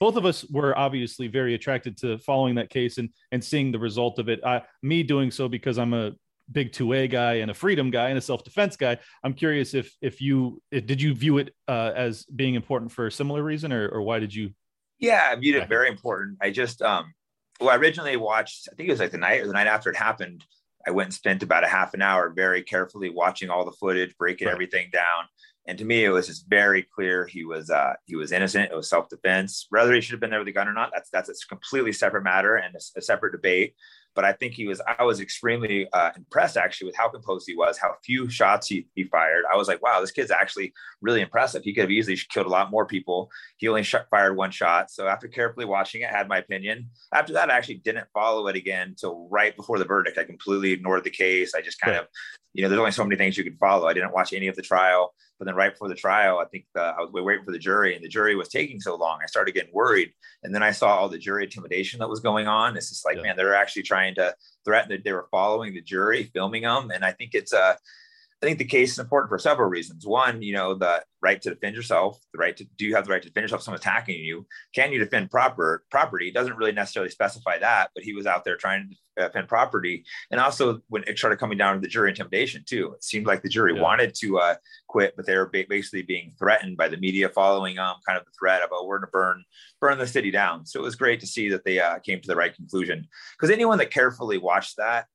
both of us were obviously very attracted to following that case and and seeing the result of it. I, me doing so because I'm a big 2A guy and a freedom guy and a self-defense guy. I'm curious if if you if, did you view it uh, as being important for a similar reason or or why did you? Yeah, I viewed it very important. I just um well, I originally watched. I think it was like the night or the night after it happened. I went and spent about a half an hour very carefully watching all the footage, breaking right. everything down. And to me, it was just very clear he was uh, he was innocent. It was self defense. Whether he should have been there with a gun or not, that's that's a completely separate matter and a, a separate debate but I think he was, I was extremely uh, impressed actually with how composed he was, how few shots he, he fired. I was like, wow, this kid's actually really impressive. He could have easily killed a lot more people. He only shot, fired one shot. So after carefully watching it, I had my opinion. After that, I actually didn't follow it again until right before the verdict. I completely ignored the case. I just kind of, you know, there's only so many things you can follow. I didn't watch any of the trial. But then right before the trial, I think the, I was waiting for the jury, and the jury was taking so long. I started getting worried, and then I saw all the jury intimidation that was going on. It's just like, yeah. man, they're actually trying to threaten that they were following the jury, filming them, and I think it's a uh, I think the case is important for several reasons. One, you know, the right to defend yourself, the right to do you have the right to defend yourself if someone's attacking you? Can you defend proper property? It doesn't really necessarily specify that, but he was out there trying to defend property. And also when it started coming down to the jury intimidation too, it seemed like the jury yeah. wanted to uh, quit, but they were ba- basically being threatened by the media following um kind of the threat of oh we're going to burn burn the city down. So it was great to see that they uh, came to the right conclusion because anyone that carefully watched that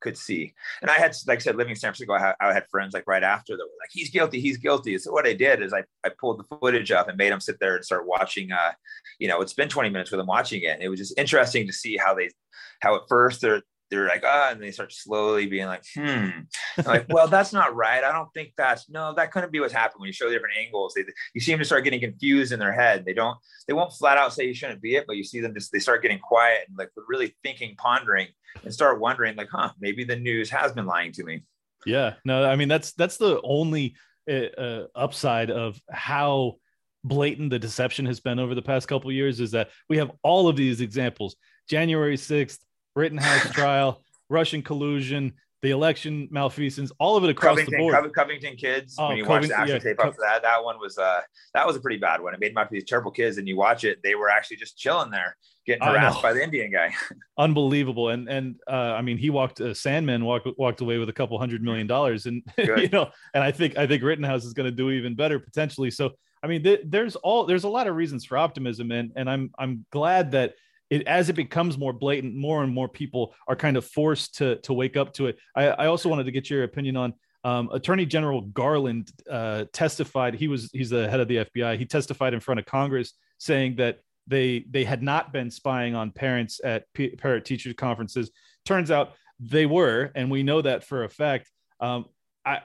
could see. And I had, like I said, living in San Francisco, I had, I had, friends like right after that were like, he's guilty, he's guilty. So what I did is I, I pulled the footage up and made them sit there and start watching, uh, you know, it's been 20 minutes with them watching it. And it was just interesting to see how they, how at first they're, they're like, ah, and they start slowly being like, hmm. like, well, that's not right. I don't think that's no, that couldn't be what's happened when you show different angles. They you see them to start getting confused in their head. They don't, they won't flat out say you shouldn't be it, but you see them just they start getting quiet and like really thinking, pondering, and start wondering, like, huh, maybe the news has been lying to me. Yeah. No, I mean that's that's the only uh, uh upside of how blatant the deception has been over the past couple years is that we have all of these examples. January 6th, Rittenhouse trial, Russian collusion, the election malfeasance, all of it across Covington, the board. Covington kids. Oh, when you watch the action yeah, tape up that, that one was uh that was a pretty bad one. It made my these terrible kids, and you watch it, they were actually just chilling there, getting harassed by the Indian guy. Unbelievable, and and uh, I mean, he walked uh, Sandmann walked walked away with a couple hundred million dollars, and you know, and I think I think Rittenhouse is going to do even better potentially. So I mean, th- there's all there's a lot of reasons for optimism, and and I'm I'm glad that it as it becomes more blatant, more and more people are kind of forced to to wake up to it. I, I also wanted to get your opinion on um, Attorney General Garland uh, testified. He was he's the head of the FBI. He testified in front of Congress saying that they they had not been spying on parents at P- parent teacher conferences. Turns out they were, and we know that for a fact. Um, I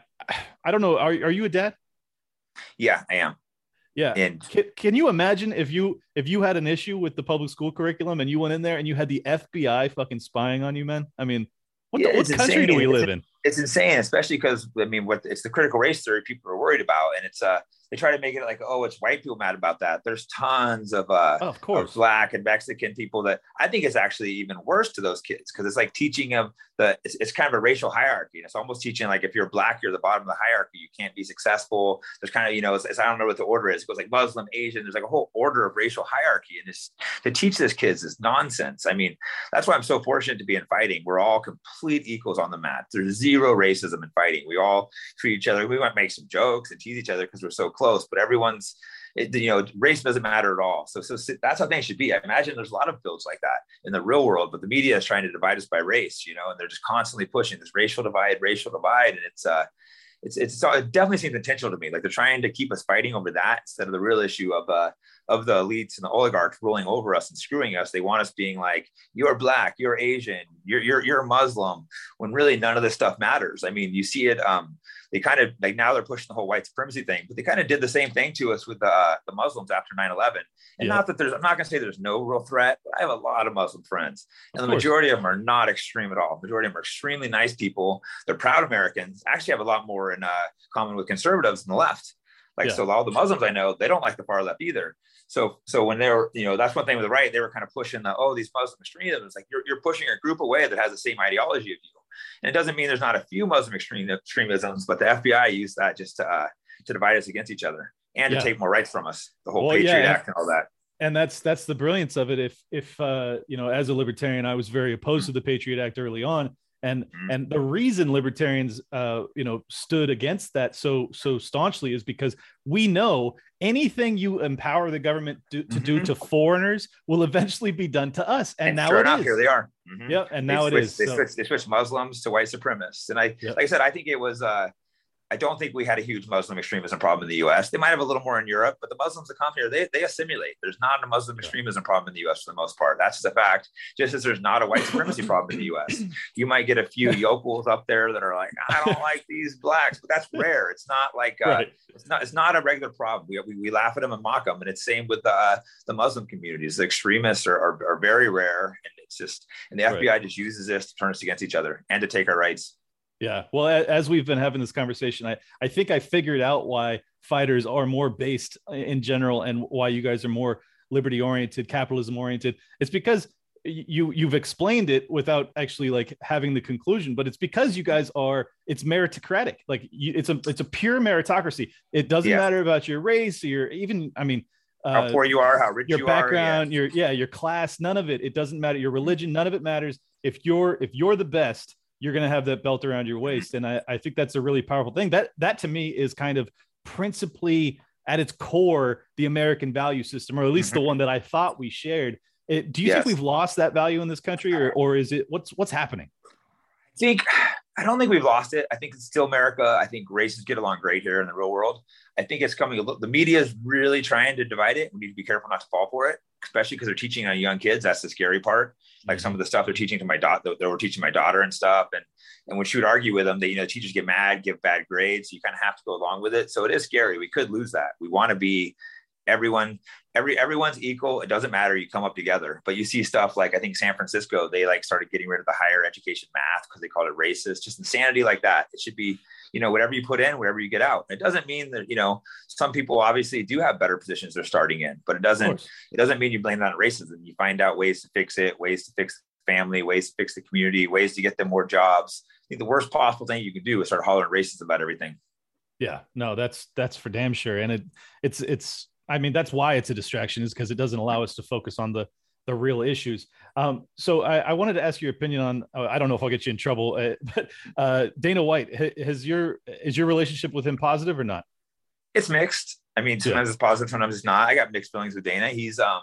I don't know. Are are you a dad? Yeah, I am. Yeah. And can, can, you imagine if you if you had an issue with the public school curriculum and you went in there and you had the FBI fucking spying on you, man? I mean, what, yeah, the, what country insane. do we live in? It's insane, especially because I mean, what it's the critical race theory people are worried about, and it's uh they try to make it like, oh, it's white people mad about that. There's tons of uh, oh, of course, of black and Mexican people that I think is actually even worse to those kids because it's like teaching them the it's, it's, kind of a racial hierarchy. It's almost teaching like if you're black, you're the bottom of the hierarchy. You can't be successful. There's kind of you know, it's, it's, I don't know what the order is. It goes like Muslim, Asian. There's like a whole order of racial hierarchy, and it's to teach this kids is nonsense. I mean, that's why I'm so fortunate to be in fighting. We're all complete equals on the mat. There's zero racism in fighting. We all treat each other. We might make some jokes and tease each other because we're so close, but everyone's it, you know, race doesn't matter at all. So, so that's how things should be. I imagine there's a lot of bills like that in the real world, but the media is trying to divide us by race, you know, and they're just constantly pushing this racial divide, racial divide, and it's uh, it's it's it definitely seems intentional to me. Like they're trying to keep us fighting over that instead of the real issue of uh of the elites and the oligarchs rolling over us and screwing us. They want us being like, you're black, you're Asian, you're you're you're Muslim, when really none of this stuff matters. I mean, you see it. Um, they kind of like now they're pushing the whole white supremacy thing, but they kind of did the same thing to us with the uh, the Muslims after 9-11. And yeah. not that there's I'm not gonna say there's no real threat, but I have a lot of Muslim friends. And the majority of them are not extreme at all. The majority of them are extremely nice people. They're proud Americans, actually have a lot more in uh, common with conservatives than the left. Like yeah. so all the Muslims I know, they don't like the far left either. So so when they were, you know, that's one thing with the right, they were kind of pushing the oh, these Muslim extremism. It's like you're, you're pushing a group away that has the same ideology of you. And it doesn't mean there's not a few Muslim extreme, extremisms, but the FBI used that just to, uh, to divide us against each other and yeah. to take more rights from us. The whole well, Patriot yeah, Act and all that. And that's that's the brilliance of it. If if uh, you know, as a libertarian, I was very opposed to the Patriot Act early on, and mm-hmm. and the reason libertarians uh, you know stood against that so so staunchly is because we know anything you empower the government do, to mm-hmm. do to foreigners will eventually be done to us and, and now sure enough, here they are mm-hmm. yeah and now they it is. they, so. switched, they switched muslims to white supremacists and i yep. like i said i think it was uh I don't think we had a huge Muslim extremism problem in the U.S. They might have a little more in Europe, but the Muslims that come here, they, they assimilate. There's not a Muslim extremism problem in the U.S. for the most part. That's just a fact. Just as there's not a white supremacy problem in the U.S. You might get a few yokels up there that are like, I don't like these blacks, but that's rare. It's not like uh, right. it's not it's not a regular problem. We, we, we, laugh at them and mock them, and it's same with the uh, the Muslim communities. The extremists are, are, are very rare, it's just and the FBI right. just uses this to turn us against each other and to take our rights. Yeah. Well, as we've been having this conversation, I, I think I figured out why fighters are more based in general and why you guys are more liberty oriented, capitalism oriented. It's because you you've explained it without actually like having the conclusion but it's because you guys are it's meritocratic like you, it's a it's a pure meritocracy it doesn't yeah. matter about your race or your even i mean uh, how poor you are how rich your you background are, yeah. your yeah your class none of it it doesn't matter your religion none of it matters if you're if you're the best you're going to have that belt around your mm-hmm. waist. And I, I think that's a really powerful thing. That that to me is kind of principally at its core the American value system, or at least the mm-hmm. one that I thought we shared. It, do you yes. think we've lost that value in this country, or or is it what's what's happening? I think I don't think we've lost it. I think it's still America. I think races get along great here in the real world. I think it's coming. The media is really trying to divide it. We need to be careful not to fall for it, especially because they're teaching on young kids. That's the scary part. Like mm-hmm. some of the stuff they're teaching to my daughter, they were teaching my daughter and stuff. And and when she would argue with them, that you know, teachers get mad, give bad grades. So you kind of have to go along with it. So it is scary. We could lose that. We want to be everyone every everyone's equal. It doesn't matter. You come up together. But you see stuff like i think san francisco they like started getting rid of the higher education math because they called it racist. Just insanity like that. It should be you know whatever you put in whatever you get out. It doesn't mean that you know some people obviously do have better positions they're starting in. But it doesn't it doesn't mean you blame that on racism. You find out ways to fix it ways to fix family ways to fix the community ways to get them more jobs. I think the worst possible thing you can do is start hollering racist about everything. Yeah. No that's that's for damn sure. And it it's it's I mean, that's why it's a distraction is because it doesn't allow us to focus on the the real issues. Um, so I, I, wanted to ask your opinion on. Uh, I don't know if I'll get you in trouble, uh, but uh, Dana White has your is your relationship with him positive or not? It's mixed. I mean, sometimes yeah. it's positive, sometimes it's not. I got mixed feelings with Dana. He's um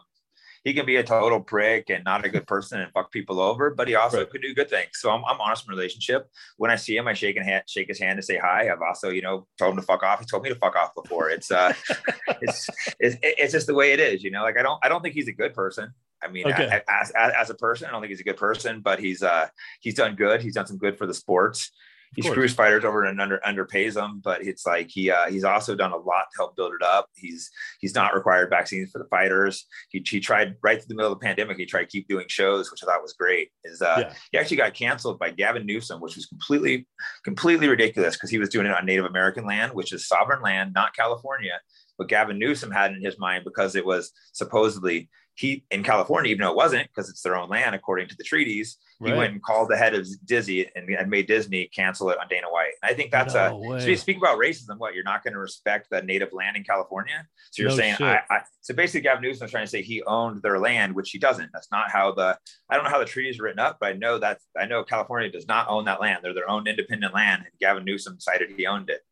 he can be a total prick and not a good person and fuck people over, but he also right. could do good things. So I'm, I'm honest in relationship. When I see him, I shake, hand, shake his hand to say hi. I've also, you know, told him to fuck off. He told me to fuck off before. It's, uh, it's, it's, it's just the way it is, you know, like I don't, I don't think he's a good person. I mean, okay. as, as, as, a person, I don't think he's a good person, but he's, uh, he's done good. He's done some good for the sports he screws fighters over and under underpays them, but it's like he uh, he's also done a lot to help build it up. He's he's not required vaccines for the fighters. He, he tried right through the middle of the pandemic. He tried to keep doing shows, which I thought was great. Is uh, yeah. he actually got canceled by Gavin Newsom, which was completely completely ridiculous because he was doing it on Native American land, which is sovereign land, not California. But Gavin Newsom had in his mind because it was supposedly he in California, even though it wasn't because it's their own land according to the treaties, right. he went and called the head of Disney and, and, made Disney cancel it on Dana White. And I think that's no a way. so you speak about racism. What you're not going to respect the native land in California? So you're no saying I, I, so basically Gavin Newsom is trying to say he owned their land, which he doesn't. That's not how the I don't know how the treaties is written up, but I know that I know California does not own that land. They're their own independent land, and Gavin Newsom decided he owned it.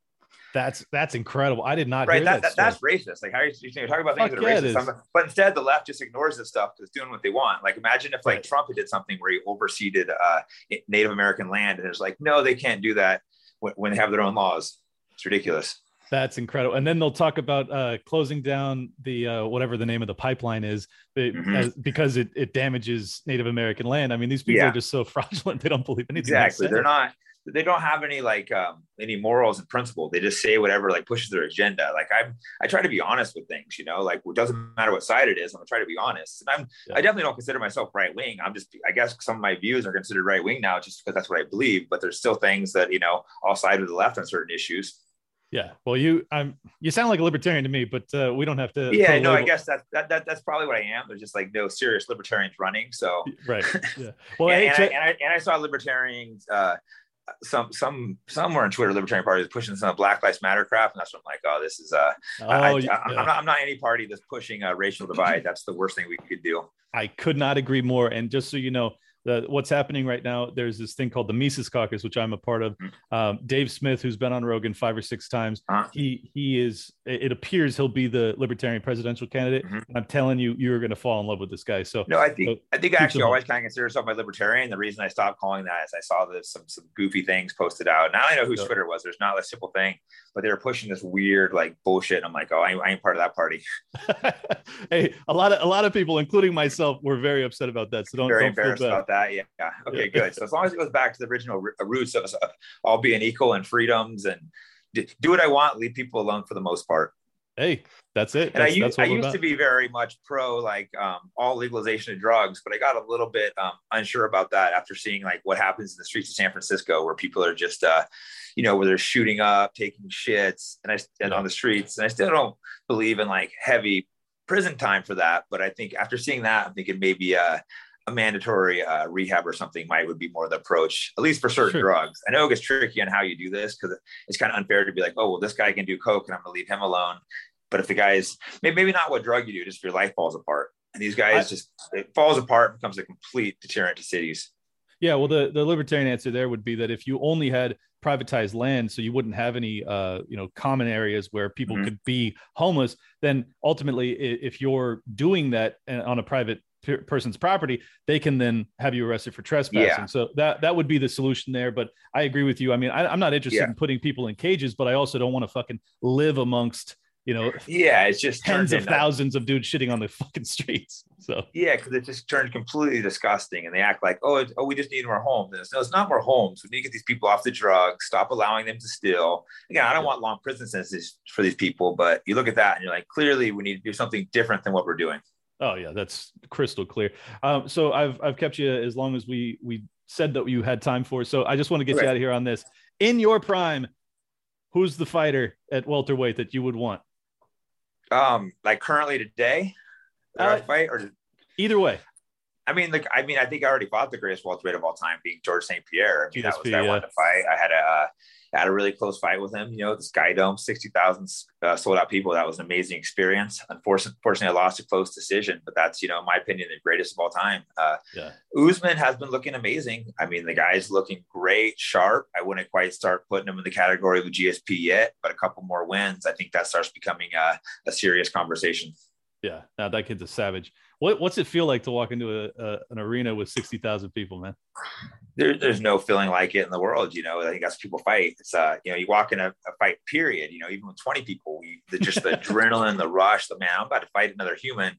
That's that's incredible. I did not right. hear That, that. that that's racist. Like how are you, you talk about things Fuck that are yeah, racist, but instead the left just ignores this stuff because it's doing what they want. Like imagine if like Right. Trump had did something where he overseeded uh, Native American land, and it's like, no, they can't do that when, when they have their own laws. It's ridiculous. That's incredible. And then they'll talk about uh, closing down the uh, whatever the name of the pipeline is the- Mhm. as, because it, it damages Native American land. I mean, these people Yeah. are just so fraudulent. They don't believe anything. Exactly. They're not. They don't have any like um, any morals and principle. They just say whatever like pushes their agenda. Like I'm, I try to be honest with things. You know, like it doesn't matter what side it is. I'm gonna try to be honest. And I'm, Yeah. I definitely don't consider myself right wing. I'm just, I guess some of my views are considered right wing now, just because that's what I believe. But there's still things that you know, all side of the left on certain issues. Yeah. Well, you I'm you sound like a libertarian to me, but uh, we don't have to. Yeah, no, I guess that, that that that's probably what I am. There's just like no serious libertarians running. So Right. Yeah. Well, and, hey, and, I, and, I, and I saw libertarians, uh, some some somewhere on Twitter, libertarian Party is pushing some Black Lives Matter crap, and that's what I'm like, oh, this is uh, oh, I, I, yeah. I'm, not, I'm not any party that's pushing a racial divide. That's the worst thing we could do. I could not agree more. And just so you know, the, what's happening right now, there's this thing called the Mises Caucus, which I'm a part of. Um, Dave Smith, who's been on Rogan five or six times, Uh-huh. he he is. It appears he'll be the Libertarian presidential candidate. Mhm. I'm telling you, you're going to fall in love with this guy. So No, I think So, I think I actually always kind of consider myself a libertarian. The reason I stopped calling that is I saw this some some goofy things posted out. Now I know whose Yeah. Twitter was. There's not a simple thing, but they were pushing this weird like bullshit. And I'm like, oh, I, I ain't part of that party. hey, a lot of a lot of people, including myself, were very upset about that. So don't Very don't feel bad. about that. Yeah. yeah. Okay, Yeah. good. So as long as it goes back to the original roots of us all being equal and freedoms and do what I want, leave people alone for the most part. Hey, that's it. And I used, that's I what we're used to be very much pro like um, all legalization of drugs, but I got a little bit um, unsure about that after seeing like what happens in the streets of San Francisco, where people are just, uh, you know, where they're shooting up, taking shits, and I and on the streets, and I still don't believe in like heavy prison time for that. But I think after seeing that, I'm thinking maybe uh, a mandatory uh, rehab or something might would be more the approach, at least for certain Sure. drugs. I know it gets tricky on how you do this because it's kind of unfair to be like, oh, well, this guy can do coke, and I'm gonna leave him alone. But if the guy's maybe, maybe not what drug you do, just if your life falls apart. And these guys I- just it falls apart, becomes a complete deterrent to cities. Yeah, well, the, the libertarian answer there would be that if you only had privatized land, so you wouldn't have any, uh, you know, common areas where people Mhm. could be homeless, then ultimately, if you're doing that uh, on a private per- person's property, they can then have you arrested for trespassing. Yeah. So that that would be the solution there. But I agree with you. I mean, I, I'm not interested Yeah. in putting people in cages, but I also don't want to fucking live amongst, you know, Yeah, it's just tens of thousands of dudes shitting on the fucking streets. So Yeah, because it just turned completely disgusting, and they act like, oh, oh, we just need more homes. And it's, no, it's not more homes. We need to get these people off the drugs. Stop allowing them to steal. Again, I don't Yeah. want long prison sentences for these people, but you look at that and you're like, clearly, we need to do something different than what we're doing. Oh yeah, that's crystal clear. Um, so I've I've kept you as long as we we said that you had time for. So I just want to get you out of here on this. In your prime, who's the fighter at welterweight that you would want? Um, like currently today, Uh, fight or Either way. I mean, like, I mean, I think I already fought the greatest welterweight of all time, being George St. Pierre. I mean, that was that I yeah. wanted to fight. I had a uh, had a really close fight with him. You know, the Sky Dome, sixty thousand uh, sold out people. That was an amazing experience. Unfortunately, unfortunately, I lost a close decision, but that's you know, in my opinion, the greatest of all time. Uh, Yeah. Usman has been looking amazing. I mean, the guy's looking great, sharp. I wouldn't quite start putting him in the category with GSP yet, but a couple more wins, I think that starts becoming a, a serious conversation. Yeah. Now that kid's a savage. What what's it feel like to walk into a, a an arena with sixty thousand people, man? There, there's no feeling like it in the world. You know, I think that's people fight. It's uh, you know, you walk in a, a fight period, you know, even with 20 people, we, the, just the adrenaline, the rush, the man, I'm about to fight another human,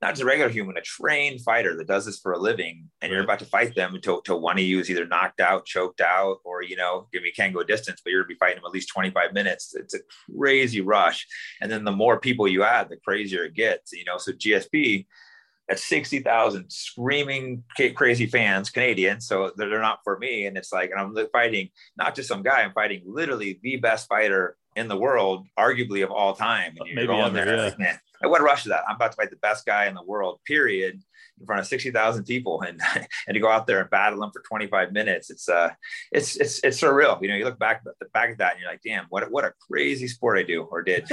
not just a regular human, a trained fighter that does this for a living. And you're about to fight them until, until one of you is either knocked out, choked out, or, you know, give me can go distance, but you're gonna be fighting them at least 25 minutes. It's a crazy rush. And then the more people you add, the crazier it gets, you know, so GSP, at 60,000 screaming crazy fans, Canadians. So they're, they're not for me. And it's like, and I'm fighting not just some guy, I'm fighting literally the best fighter in the world, arguably of all time. And you're Maybe going ever, there, yeah. like, man, like, what rush is that? I'm about to fight the best guy in the world, period, in front of 60,000 people. And, and to go out there and battle them for 25 minutes, it's, uh, it's, it's, it's surreal. You know, you look back, back at that and you're like, damn, what, what a crazy sport I do or did.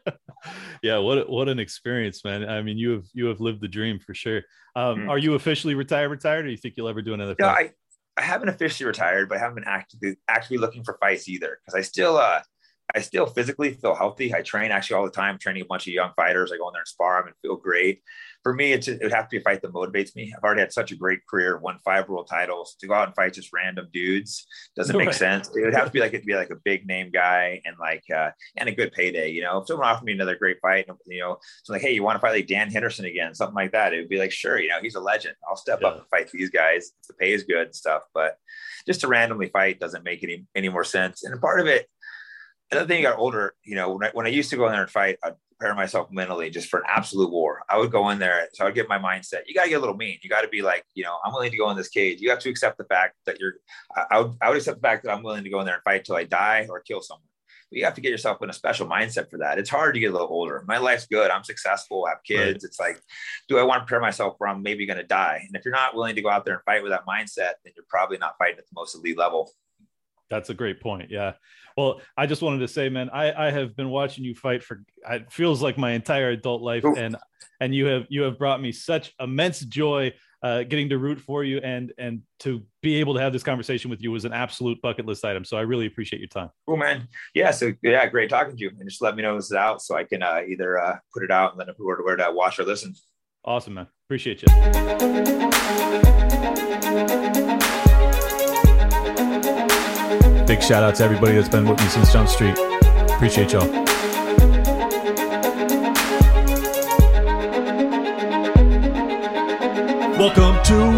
yeah, what what an experience, man. I mean, you have you have lived the dream for sure. Um, Mm. Are you officially retired? Retired, or do you think you'll ever do another? No, fight? I, I haven't officially retired, but I haven't been actively actively looking for fights either because I still uh I still physically feel healthy. I train actually all the time, training a bunch of young fighters. I go in there and spar them and feel great. For me, it's, it would have to be a fight that motivates me. I've already had such a great career, won five world titles. To go out and fight just random dudes doesn't make sense. It would have to be like it'd be like a big name guy and like uh, and a good payday. You know, if someone offered me another great fight, you know, so like, hey, you want to fight like Dan Henderson again, something like that? It would be like, sure, you know, he's a legend. I'll step yeah. up and fight these guys. The pay is good and stuff, but just to randomly fight doesn't make any any more sense. And part of it another thing, I got older, you know, when I, when I used to go in there and fight, I'd prepare myself mentally just for an absolute war. I would go in there. So I'd get my mindset. You got to get a little mean. You got to be like, you know, I'm willing to go in this cage. You have to accept the fact that you're, I, I, would, I would accept the fact that I'm willing to go in there and fight till I die or kill someone. But you have to get yourself in a special mindset for that. It's hard to get a little older. My life's good. I'm successful. I have kids. Right. It's like, do I want to prepare myself where I'm maybe going to die? And if you're not willing to go out there and fight with that mindset, then you're probably not fighting at the most elite level. That's a great point. Yeah. Well, I just wanted to say, man, I, I have been watching you fight for it feels like my entire adult life, Ooh. and and you have you have brought me such immense joy uh, getting to root for you and and to be able to have this conversation with you was an absolute bucket list item. So I really appreciate your time. Cool, man. Yeah. So yeah, great talking to you. And just let me know this is out so I can uh, either uh, put it out and then where to where to watch or listen. Awesome, man. Appreciate you. Big shout out to everybody that's been with me since Jump Street. Appreciate y'all. Welcome to